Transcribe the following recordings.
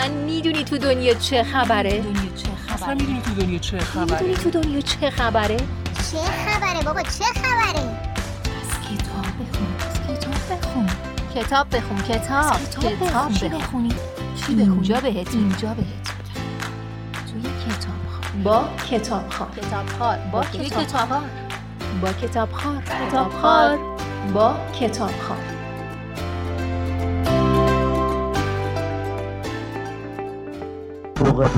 اصلا می‌دونی تو دنیا چه خبره؟ دنیا چه اصلا می‌دونی تو دنیا چه خبره؟ می‌دونی تو دنیا چه خبره؟ چه خبره بابا؟ چه خبره؟ از کتاب بخون از کتاب بخون. کتاب بخون کتاب کتاب چی بخونی؟ چی بخونی اینجا بهت اینجا بهت توی کتاب خواب. با کتاب خار کتاب خار با کتاب خار با کتاب خار کتاب خار با کتاب خار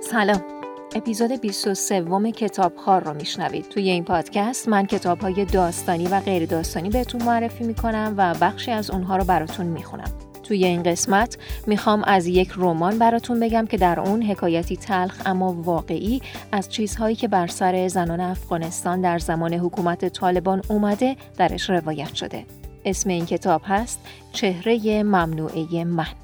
سلام. اپیزود 23 کتاب خار رو میشنوید. توی این پادکست من کتاب های داستانی و غیر داستانی بهتون معرفی می‌کنم و بخشی از اونها رو براتون می‌خونم. توی این قسمت می‌خوام از یک رمان براتون بگم که در اون حکایتی تلخ اما واقعی از چیزهایی که بر سر زنان افغانستان در زمان حکومت طالبان اومده درش روایت شده. اسم این کتاب هست چهره ممنوعه من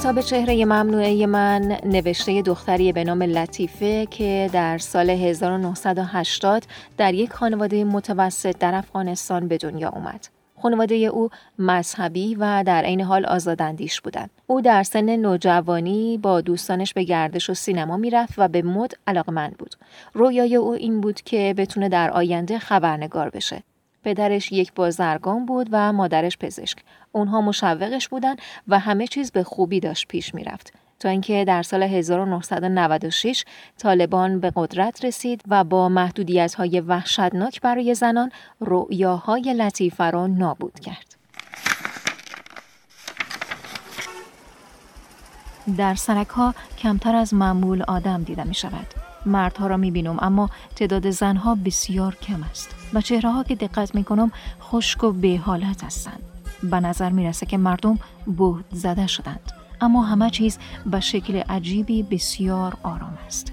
کتاب چهره ممنوعه من نوشته دختری به نام لطیفه که در سال 1980 در یک خانواده متوسط در افغانستان به دنیا اومد. خانواده او مذهبی و در عین حال آزاداندیش بودند. او در سن نوجوانی با دوستانش به گردش و سینما می‌رفت و به مد علاقمند بود. رویای او این بود که بتونه در آینده خبرنگار بشه. پدرش یک بازرگان بود و مادرش پزشک. اونها مشوقش بودن و همه چیز به خوبی داشت پیش می‌رفت. تا اینکه در سال 1996 طالبان به قدرت رسید و با محدودیت های وحشتناک برای زنان رؤیاهای لطیفه را نابود کرد. در سرک ها کمتر از معمول آدم دیده می شود. مردها را می بینم اما تعداد زنها بسیار کم است و چهره ها که دقت می کنم خشک و به حالت هستند. به نظر می رسه که مردم بهت زده شدند اما همه چیز به شکل عجیبی بسیار آرام است.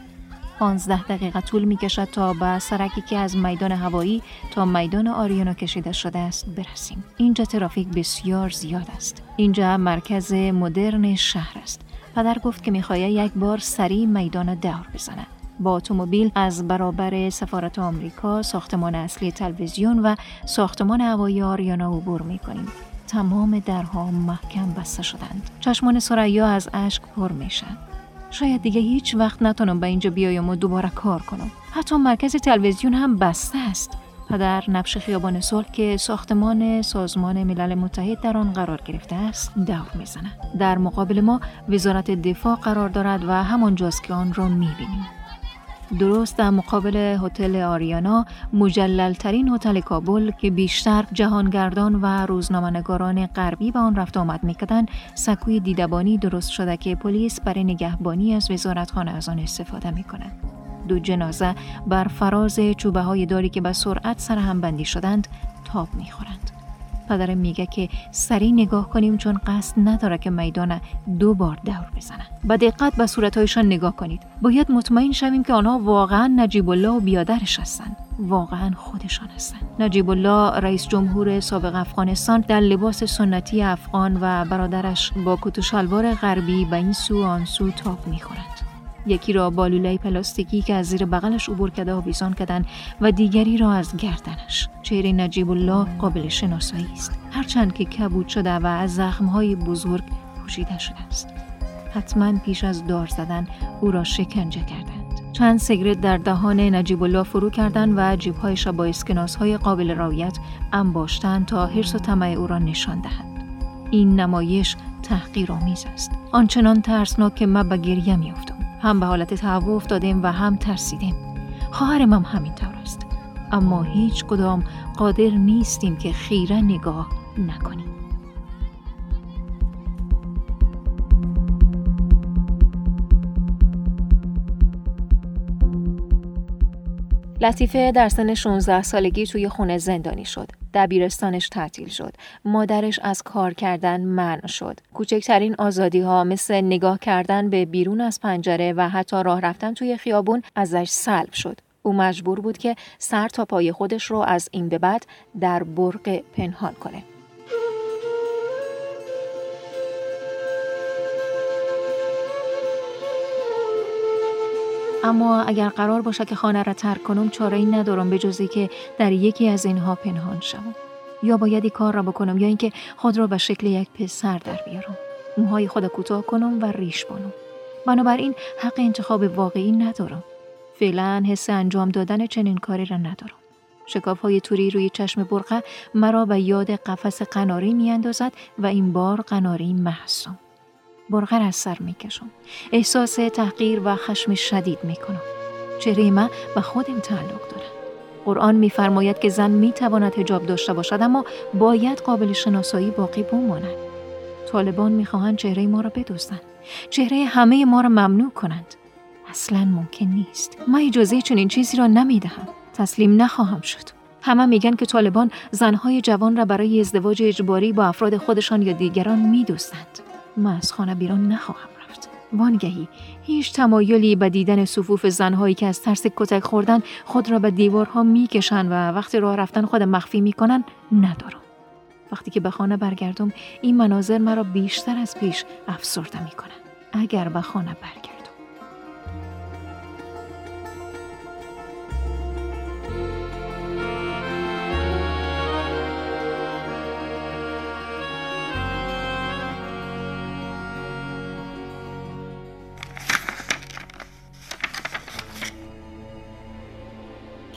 15 دقیقه طول می کشد تا به سرکی که از میدان هوایی تا میدان آریانا کشیده شده است برسیم. اینجا ترافیک بسیار زیاد است. اینجا مرکز مدرن شهر است. پدر گفت که می‌خواهد یک بار سریع میدان دور بزنه. با اتومبیل از برابر سفارت آمریکا، ساختمان اصلی تلویزیون و ساختمان هوایی آریانا عبور می‌کنیم. تمام درها محکم بسته شدند. چشمان سریا از اشک پر میشن. شاید دیگه هیچ وقت نتونم به اینجا بیایم و دوباره کار کنم. حتی مرکز تلویزیون هم بسته است. پدر نبش خیابان صلح که ساختمان سازمان ملل متحد در آن قرار گرفته است دور می‌زنه. در مقابل ما وزارت دفاع قرار دارد و همانجاست که آن را می‌بینیم. درست در مقابل هتل آریانا مجللترین هتل کابل که بیشتر جهانگردان و روزنامه‌نگاران غربی به آن رفت آمد می‌کردند سکوی دیدبانی درست شده که پلیس برای نگهبانی از وزارتخانه از آن استفاده می‌کنند دو جنازه بر فراز چوبه های داری که به سرعت سر هم بندی شدند تاب می‌خورند. پدرم میگه که سریع نگاه کنیم چون قصد نداره که میدان دو بار دور بزنه. با دقت به صورتهایشان نگاه کنید. باید مطمئن شویم که آنها واقعا نجیب الله و بیادرش هستند واقعا خودشان هستند نجیب الله رئیس جمهور سابق افغانستان در لباس سنتی افغان و برادرش با کت و شلوار غربی به این سو آن سو تاب می‌خورند یکی را با لوله پلاستیکی که از زیر بغلش عبور کرده آویزان کردن و دیگری را از گردنش. چهره نجیب الله قابل شناسایی است. هرچند که کبود شده و از زخمهای بزرگ پوشیده شده است. حتما پیش از دار زدن او را شکنجه کردند. چند سیگرت در دهان نجیب الله فرو کردند و جیبهایش را با اسکناس های قابل رایت انباشتند تا حرس و طمع او را نشان دهند. این نمایش تحقیرآمیز است. آنچنان ترسناک که من به گریه میافتم هم به حالت تهوع افتادیم و هم ترسیدیم. خواهرم هم همینطور است. اما هیچ کدام قادر نیستیم که خیره نگاه نکنیم. لطیفه در سن 16 سالگی توی خونه زندانی شد. دبیرستانش تعطیل شد. مادرش از کار کردن منع شد. کوچکترین آزادی ها مثل نگاه کردن به بیرون از پنجره و حتی راه رفتن توی خیابون ازش سلب شد. او مجبور بود که سر تا پای خودش رو از این به بعد در برق پنهان کنه. اما اگر قرار باشه که خانه را ترک کنم چاره ای ندارم به جزی که در یکی از اینها پنهان شوم. یا باید این کار را بکنم یا اینکه خود را به شکل یک پسر در بیارم. موهای خود کوتاه کنم و ریش بانم. بنابراین حق انتخاب واقعی ندارم. فعلا حس انجام دادن چنین کاری را ندارم. شکاف های توری روی چشم برقه مرا به یاد قفس قناری می اندازد و این بار قناری محسوم. برقه را از سر می کشم. احساس تحقیر و خشم شدید می کنم. چهره من به خودم تعلق دارد. قرآن میفرماید که زن می تواند هجاب داشته باشد اما باید قابل شناسایی باقی بماند. طالبان می‌خواهند چهره ما را بدوزند. چهره همه ما را ممنوع کنند. اصلا ممکن نیست. ما اجازه چنین چیزی را نمی‌دهم. تسلیم نخواهم شد. همه میگن که طالبان زنهای جوان را برای ازدواج اجباری با افراد خودشان یا دیگران میدوستند. من از خانه بیرون نخواهم رفت. وانگهی هیچ تمایلی به دیدن صفوف زنهایی که از ترس کتک خوردن خود را به دیوارها می‌کشند و وقتی راه رفتن خود مخفی می‌کنن ندارم. وقتی که به خانه برگردم این مناظر مرا بیشتر از پیش افسرده می‌کنن. اگر به خانه برگردم.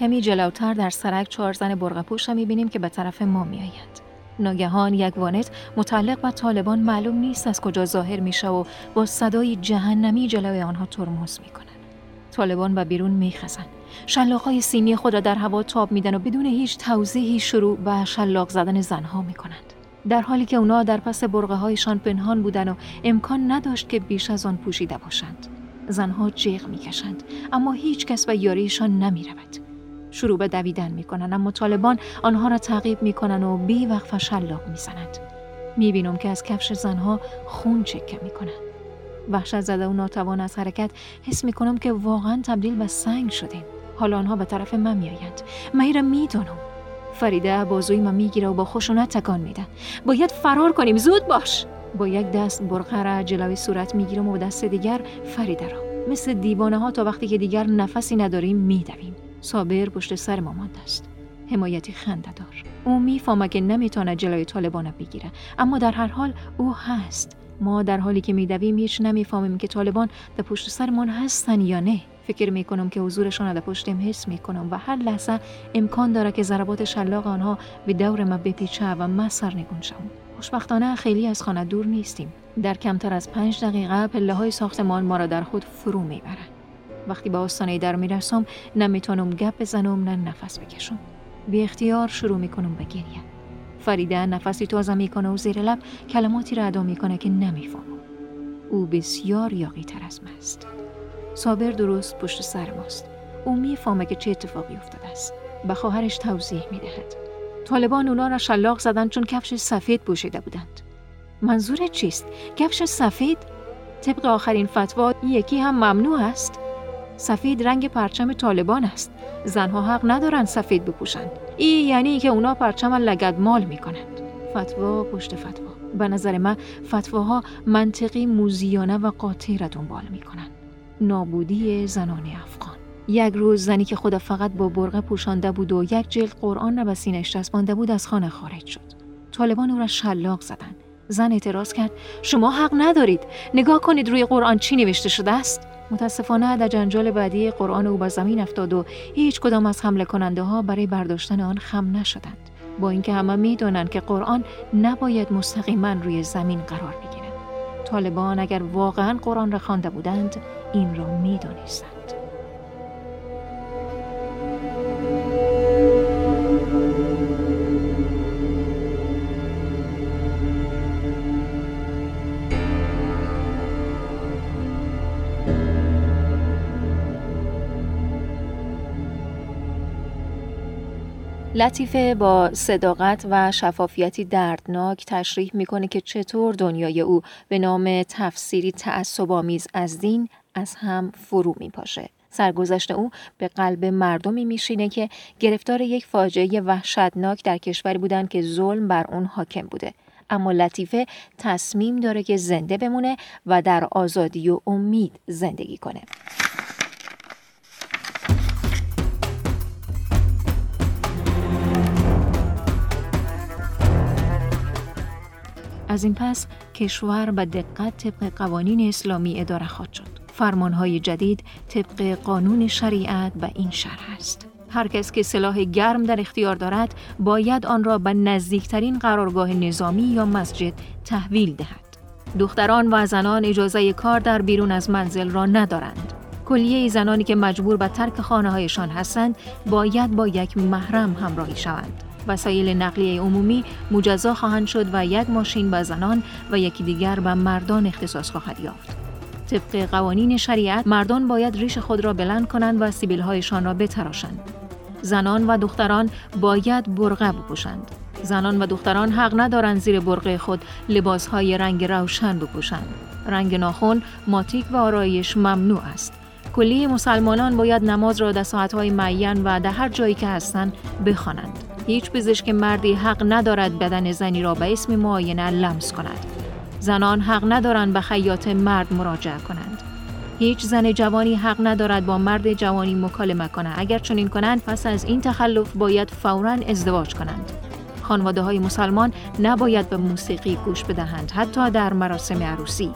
کمی جلوتر در سرک چهار زن برغ پوش را می‌بینیم که به طرف ما میآیند. ناگهان یک وانت متعلق به طالبان معلوم نیست از کجا ظاهر میشه و با صدای جهنمی جلوی آنها ترمز می‌کنن. طالبان به بیرون میخزن. های سیمی خود را در هوا تاب میدن و بدون هیچ توضیحی شروع به شلاق زدن زنها می‌کنند. در حالی که اونا در پس برغه هایشان پنهان بودن و امکان نداشت که بیش از آن پوشیده باشند. زنها جیغ می‌کشند اما هیچ کس به یاریشان نمی‌رود. شروع به دویدن می‌کنن. اما طالبان آنها را تعقیب می‌کنن و بی وقف شلاق می‌زنند. می‌بینم که از کفش زنها خون چکه می‌کنن. وحشت زده و ناتوان از حرکت حس می‌کنم که واقعا تبدیل به سنگ شدیم. حالا آنها به طرف من میآیند. من را می‌دانم. فریده بازوی من می‌گیره و با خشونت تکان میده. باید فرار کنیم. زود باش! با یک دست برقه را جلوی صورت می‌گیرم و با دست دیگر فریده را. مثل دیوانه ها تا وقتی که دیگر نفسی نداریم میدویم. صابر پشت سر ما مانده است. حمایتی خنده دار. او می‌فهمه که نمی‌تونه جلوی طالبان بگیره. اما در هر حال او هست. ما در حالی که میدویم هیچ نمی‌فهمیم که طالبان در پشت سرمان هستن یا نه. فکر می‌کنم که حضورشان در پشتم حس می‌کنم و هر لحظه امکان داره که ضربات شلاق آنها به دور ما بپیچه و من سرنگون شوم. خوشبختانه خیلی از خانه دور نیستیم. در کمتر از پنج دقیقه پله های ساختمان ما را در خود فرو می‌برند وقتی به آستانه در می‌رسم نه می‌تونم گپ بزنم نه نفس بکشم. بی اختیار شروع می‌کنم به گریه. فریده نفسی تازه می‌کنه و زیر لب کلماتی را ادا می‌کنه که نمی‌فهمم. او بسیار یاقی تر از ماست صابر درست پشت سر ماست. او می‌فهمه که چه اتفاقی افتاده است. به خواهرش توضیح می‌دهد. طالبان اونا را شلاق زدن چون کفش سفید پوشیده بودند. منظور چیست؟ کفش سفید؟ طبق آخرین فتوا یکی هم ممنوع است. سفید رنگ پرچم طالبان است. زنها حق ندارند سفید بپوشند این یعنی که اونا پرچم لگد مال می‌کنند. فتوا پشت فتوا. به نظر من فتواها منطقی موزیانه و قاطع را دنبال می‌کنند نابودی زنان افغان. یک روز زنی که خود فقط با برقه پوشانده بود و یک جلد قرآن را به سینش چسبانده بود از خانه خارج شد. طالبان او را شلاق زدند زن اعتراض کرد شما حق ندارید. نگاه کنید روی قرآن چی نوشته شده است؟ متاسفانه در جنجال بعدی قرآن او به زمین افتاد و هیچ کدام از حمله کننده ها برای برداشتن آن خم نشدند. با اینکه همه می‌دانند که قرآن نباید مستقیما روی زمین قرار بگیرد. طالبان اگر واقعا قرآن را خوانده بودند این را می‌دانستند. لطیفه با صداقت و شفافیتی دردناک تشریح می‌کنه که چطور دنیای او به نام تفسیری تعصب‌آمیز از دین از هم فرو میپاشه. سرگذشت او به قلب مردمی میشینه که گرفتار یک فاجعه وحشتناک در کشوری بودند که ظلم بر اون حاکم بوده. اما لطیفه تصمیم داره که زنده بمونه و در آزادی و امید زندگی کنه. از این پس کشور به دقت طبق قوانین اسلامی اداره خواهد شد. فرمانهای جدید طبق قانون شریعت به این شرح است. هر کس که سلاح گرم در اختیار دارد باید آن را به نزدیکترین قرارگاه نظامی یا مسجد تحویل دهد. دختران و زنان اجازه کار در بیرون از منزل را ندارند. کلیه زنانی که مجبور به ترک خانه هایشان هستند باید با یک محرم همراهی شوند. وسایل نقلیه عمومی مجزا خواهند شد و یک ماشین به زنان و یکی دیگر به مردان اختصاص خواهد یافت. طبق قوانین شریعت مردان باید ریش خود را بلند کنند و سیبیل هایشان را بتراشند. زنان و دختران باید برقه بپوشند. زنان و دختران حق ندارند زیر برقه خود لباس های رنگ روشن بپوشند. رنگ ناخن، ماتیک و آرایش ممنوع است. کلی مسلمانان باید نماز را در ساعتهای معین و در هر جایی که هستند بخوانند. هیچ پزشک مردی حق ندارد بدن زنی را به اسم معاینه لمس کند. زنان حق ندارند به خیاط مرد مراجعه کنند. هیچ زن جوانی حق ندارد با مرد جوانی مکالمه کنند. اگر چنین کنند پس از این تخلف باید فورا ازدواج کنند. خانواده های مسلمان نباید به موسیقی گوش بدهند حتی در مراسم عروسی.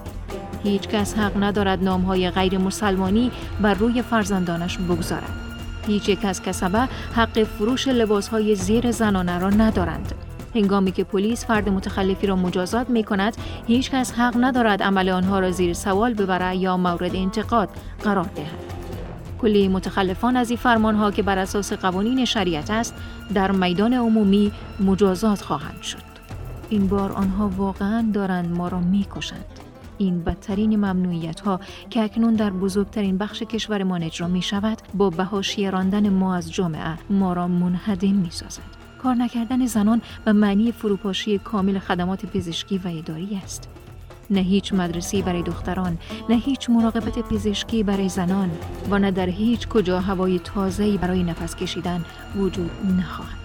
هیچ کس حق ندارد نام های غیر مسلمانی بر روی فرزندانش بگذارد. هیچ یک از کسبه حق فروش لباس های زیر زنانه را ندارند. هنگامی که پلیس فرد متخلفی را مجازات می کند، هیچ کس حق ندارد عمل آنها را زیر سوال ببرد یا مورد انتقاد قرار دهد. کلی متخلفان از این فرمان ها که بر اساس قوانین شریعت است در میدان عمومی مجازات خواهند شد. این بار آنها واقعا دارند ما را می‌کشند. این بدترین ممنوعیت ها که اکنون در بزرگترین بخش کشورمان اجرا می شود با بهاشی راندن ما از جامعه ما را منهدم می سازد. کار نکردن زنان و معنی فروپاشی کامل خدمات پزشکی و اداری است. نه هیچ مدرسه برای دختران، نه هیچ مراقبت پزشکی برای زنان و نه در هیچ کجا هوای تازه‌ای برای نفس کشیدن وجود نخواهد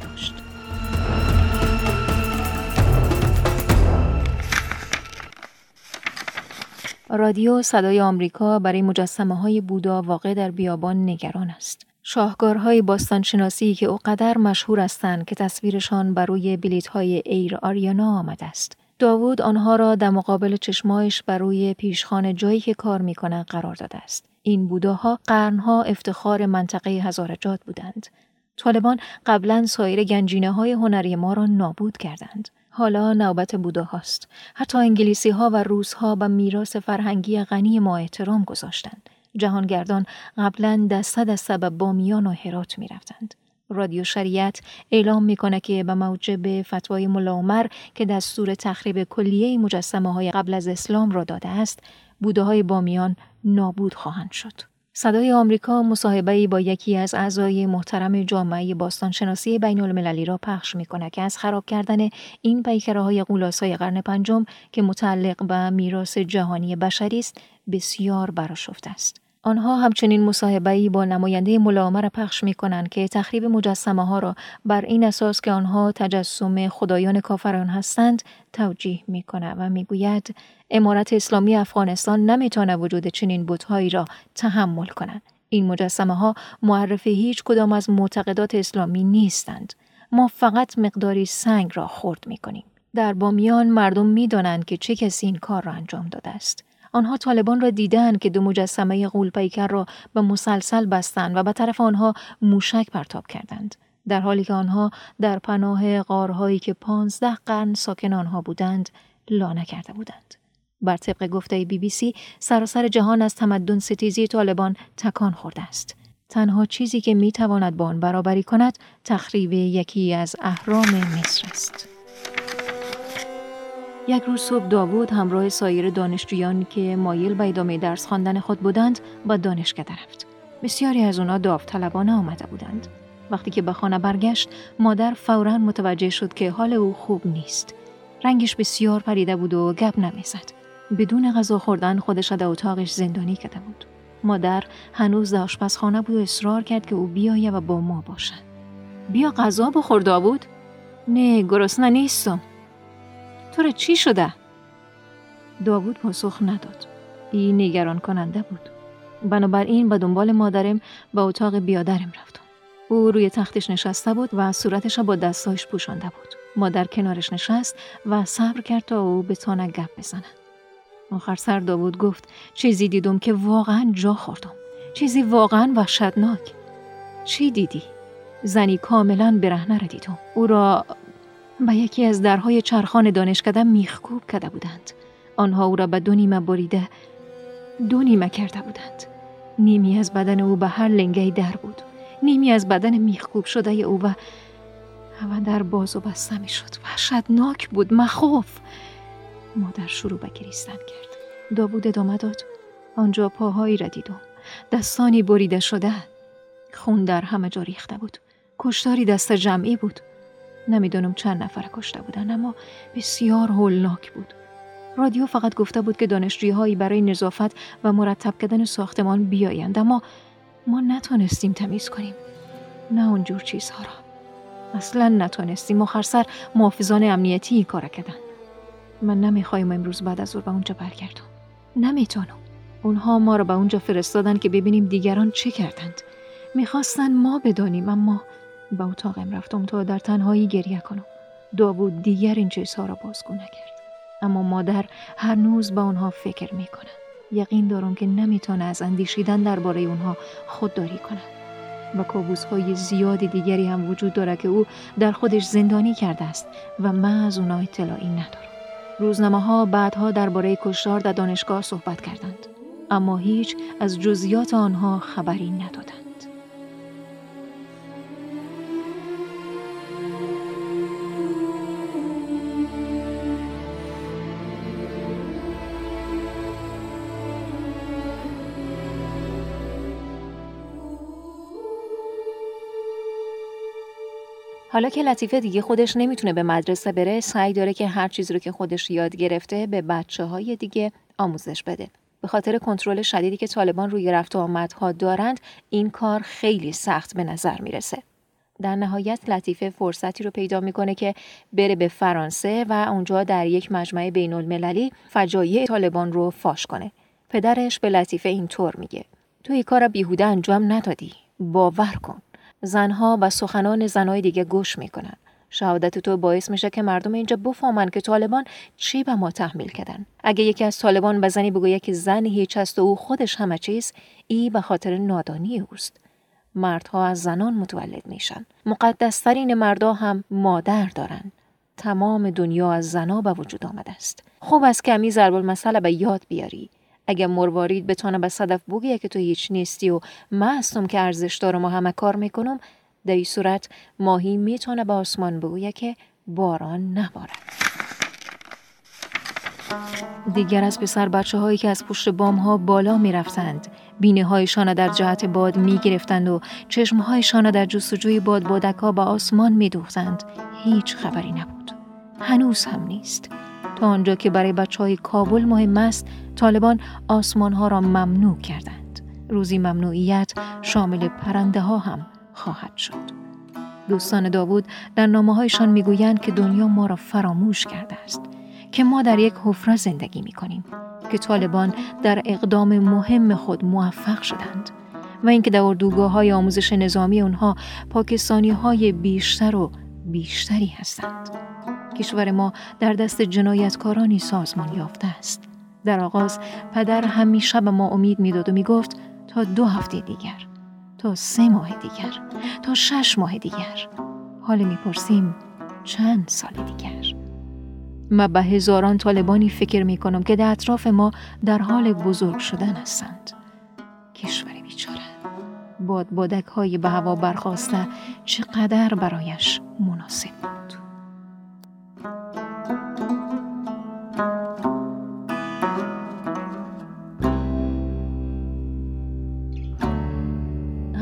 رادیو صدای آمریکا برای مجسمه های بودا واقع در بیابان نگران است. شاهکارهای باستانشناسی که اوقدر مشهور هستند که تصویرشان بر روی بلیت های ایر آریانا آمده است. داوود آنها را در مقابل چشمایش بر روی پیشخان جایی که کار می قرار داده است. این بوداها قرنها افتخار منطقه هزارجات بودند. طالبان قبلا سایر گنجینه های هنری ما را نابود کردند. حالا نوبت بوداهاست. حتی انگلیسی ها و روس ها به میراث فرهنگی غنی ما احترام گذاشتند. جهانگردان قبلا دسته دسته به بامیان و هرات می رفتند. رادیو شریعت اعلام می‌کنه که به موجب فتوای ملا عمر که دستور تخریب کلیه مجسمه های قبل از اسلام را داده است بوده های بامیان نابود خواهند شد صدای آمریکا مصاحبه با یکی از اعضای محترم جامعه باستانشناسی بین المللی را پخش می که از خراب کردن این پیکره های قولاسای قرن پنجم که متعلق به میراث جهانی بشری است بسیار براشفته است. آنها همچنین مصاحبه‌ای با نماینده ملامر پخش می کنند که تخریب مجسمه ها را بر این اساس که آنها تجسم خدایان کافران هستند توجیه می کند و می گوید امارت اسلامی افغانستان نمی‌تواند وجود چنین بتهایی را تحمل کند. این مجسمه ها معرف هیچ کدام از معتقدات اسلامی نیستند. ما فقط مقداری سنگ را خورد می کنیم. در بامیان مردم می دانند که چه کسی این کار را انجام داده است. آنها طالبان را دیدند که دو مجسمه غولپیکر را به مسلسل بستند و به طرف آنها موشک پرتاب کردند. در حالی که آنها در پناه غارهایی که پانزده قرن ساکن آنها بودند لانه کرده بودند. بر طبق گفته بی بی سی سراسر جهان از تمدن ستیزی طالبان تکان خورده است. تنها چیزی که می تواند با آن برابری کند تخریب یکی از اهرام مصر است. یک روز صبح داوود همراه سایر دانشجویان که مایل به ادامه درس خواندن خود بودند با دانشکده رفت. بسیاری از آنها داوطلبانه آمده بودند. وقتی که به خانه برگشت مادر فورا متوجه شد که حال او خوب نیست. رنگش بسیار پریده بود و گپ نمی‌زد. بدون غذا خوردن خودش در اتاقش زندانی کرده بود. مادر هنوز در آشپزخانه بود و اصرار کرد که او بیایه و با ما باشد. بیا غذا بخور داوود. نه گرسنه نیستم. تو چی شده؟ داوود پاسخ نداد. این نگران کننده بود. بنابراین به دنبال مادرم به اتاق بیادرم رفتم. او روی تختش نشسته بود و صورتش با دستایش پوشانده بود. مادر کنارش نشست و صبر کرد تا او به تانک گپ بزند. آخر سر داوود گفت چیزی دیدم که واقعا جا خوردم. چیزی واقعا وحشتناک. چی دیدی؟ زنی کاملا برهنه را دیدم. او را به یکی از درهای چرخان دانشکده میخکوب کرده بودند. آنها او را به دو نیمه بریده دو نیمه کرده بودند. نیمی از بدن او به هر لنگه در بود. نیمی از بدن میخکوب شده او و و در باز و بسته می شد وحشتناک بود مخوف. مادر شروع به گریستن کرد. داوود ادامه داد. آنجا پاهایی را دیدم. دستانی بریده شده. خون در همه جا ریخته بود. کشتاری دست جمعی بود. نمی‌دانم چند نفر کشته بودن اما بسیار هولناک بود. رادیو فقط گفته بود که دانشجویی برای نظافت و مرتب کردن ساختمان بیایند اما ما نتونستیم تمیز کنیم. نه اونجور چیزها را. اصلا نتونستیم. آخر سر محافظان امنیتی کار کردن. من نمی‌خوایم امروز بعد از ظهر به اونجا برگردم. نمی‌تونم. اونها ما رو به اونجا فرستادن که ببینیم دیگران چه کردند. می‌خواستن ما بدانیم اما به اتاقم رفتم تا در تنهایی گریه کنم. داوود دیگر این چیزها را بازگو نکرد. اما مادر هر روز به آنها فکر می‌کنه یقین دارم که نمی‌تونه از اندیشیدن درباره اونها خودداری کنه و کابوس های زیادی دیگری هم وجود داره که او در خودش زندانی کرده است و من از اونها اطلاعی ندارم. روزنامه ها بعدها درباره کشتار در دانشگاه صحبت کردند. اما هیچ از جزئیات آنها خبری ندادند. حالا که لطیفه دیگه خودش نمی‌تونه به مدرسه بره سعی داره که هر چیز رو که خودش یاد گرفته به بچه های دیگه آموزش بده. به خاطر کنترل شدیدی که طالبان روی رفت و آمدها دارند این کار خیلی سخت به نظر می‌رسه. در نهایت لطیفه فرصتی رو پیدا می‌کنه که بره به فرانسه و اونجا در یک مجمع بین المللی فجایع طالبان رو فاش کنه. پدرش به لطیفه اینطور میگه تو این کار بیهوده انجام ندادی. باور کن. زنها و سخنان زنهای دیگه گوش می‌کنن. شهادت تو باعث میشه که مردم اینجا بفهمن که طالبان چی به ما تحمیل کردن. اگه یکی از طالبان به زنی بگوید که زن هیچ است و او خودش همه چیز، ای به خاطر نادانی اوست. مردها از زنان متولد میشن. مقدسترین مردها هم مادر دارن. تمام دنیا از زنا به وجود آمده است. خوب است که امی ضرب به یاد بیاری. اگه مروارید بتونه به صدف بگیه که تو هیچ نیستی و من هستم که ارزش دارم و همه کار می‌کنم در این صورت ماهی می‌تونه به آسمان بگویه که باران نبارد دیگر از پسر بچه هایی که از پشت بام ها بالا می رفتند. بینه هایشان در جهت باد می گرفتند و چشم هایشان در جستجوی باد بادک ها به آسمان می دوختند. هیچ خبری نبود. هنوز هم نیست. تا آنجا که برای بچه های کابل مهم است طالبان آسمان ها را ممنوع کردند. روزی ممنوعیت شامل پرنده ها هم خواهد شد. دوستان داوود در نامه هایشان می‌گویند که دنیا ما را فراموش کرده است که ما در یک حفره زندگی می کنیم که طالبان در اقدام مهم خود موفق شدند و اینکه در اردوگاه های آموزش نظامی اونها پاکستانی های بیشتر و بیشتری هستند. کشور ما در دست جنایتکارانی سازمان یافته است. در آغاز پدر همیشه به ما امید می‌داد و می‌گفت تا دو هفته دیگر تا سه ماه دیگر تا شش ماه دیگر. حال می‌پرسیم چند سال دیگر؟ ما به هزاران طالبانی فکر می کنم که در اطراف ما در حال بزرگ شدن هستند. کشور بیچاره. باد بادک های به هوا برخواسته چقدر برایش مناسب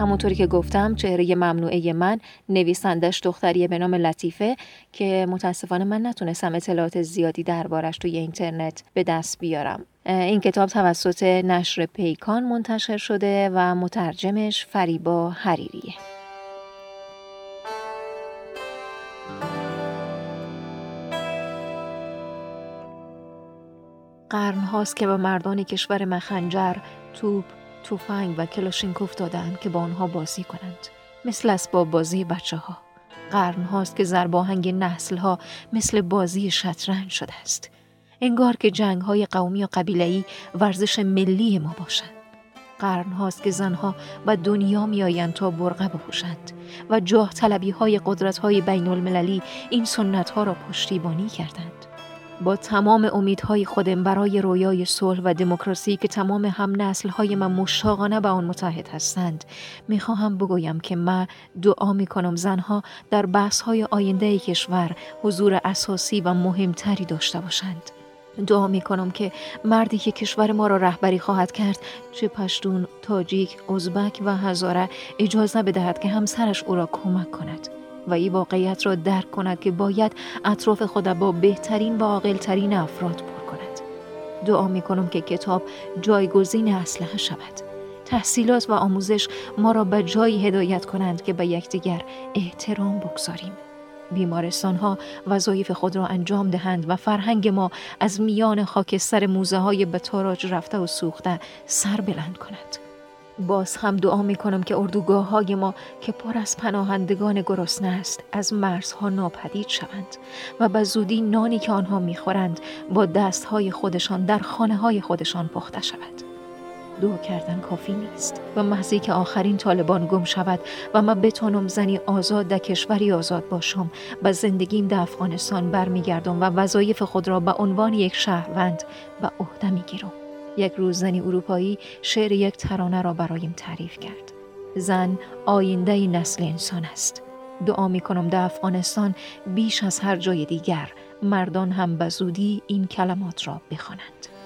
همونطوری که گفتم چهره ممنوعه من نویسندش دختریه به نام لطیفه که متاسفانه من نتونستم اطلاعات زیادی دربارش توی اینترنت به دست بیارم. این کتاب توسط نشر پیکان منتشر شده و مترجمش فریبا حریریه. قرن هاست که به مردان کشور مخنجر، توپ، توفنگ و کلاشینکوف دادند که با آنها بازی کنند مثل اسباب بازی بچه ها قرن هاست که زرباهنگ نسل ها مثل بازی شطرنج شده است. انگار که جنگ های قومی و قبیلهی ورزش ملی ما باشند. قرن هاست که زنها و دنیا میآیند تا برقه بپوشند و جاه طلبی های قدرت های بین المللی این سنت ها را پشتیبانی کردند. با تمام امیدهای خودم برای رویای صلح و دموکراسی که تمام هم نسل های من مشتاقانه به آن متحد هستند می‌خواهم بگویم که من دعا می‌کنم زنها در بحث های آینده کشور حضور اساسی و مهمتری داشته باشند. دعا می کنم که مردی که کشور ما را رهبری خواهد کرد چه پشتون، تاجیک، ازبک و هزاره اجازه بدهد که همسرش او را کمک کند. و این واقعیت را درک کند که باید اطراف خود با بهترین و عاقلترین افراد پر کند. دعا می کنم که کتاب جایگزین اسلحه شود. تحصیلات و آموزش ما را به جایی هدایت کنند که به یکدیگر احترام بگذاریم. بیمارستان ها وظایف خود را انجام دهند و فرهنگ ما از میان خاکستر موزه های به تاراج رفته و سوخته سر بلند کند. باز هم دعا می کنم که اردوگاه های ما که پر از پناهندگان گرسنه است از مرزها ناپدید شوند و به زودی نانی که آنها می‌خورند با دست های خودشان در خانه های خودشان پخته شود. دعا کردن کافی نیست و محضی که آخرین طالبان گم شود و من بتانم زنی آزاد در کشوری آزاد باشم و زندگیم در افغانستان برمیگردم و وظایف خود را به عنوان یک شهروند به عهده می‌گیرم یک روز زنی اروپایی شعر یک ترانه را برایم تعریف کرد. زن آینده نسل انسان است. دعا می کنم در افغانستان بیش از هر جای دیگر مردان هم به زودی این کلمات را بخوانند.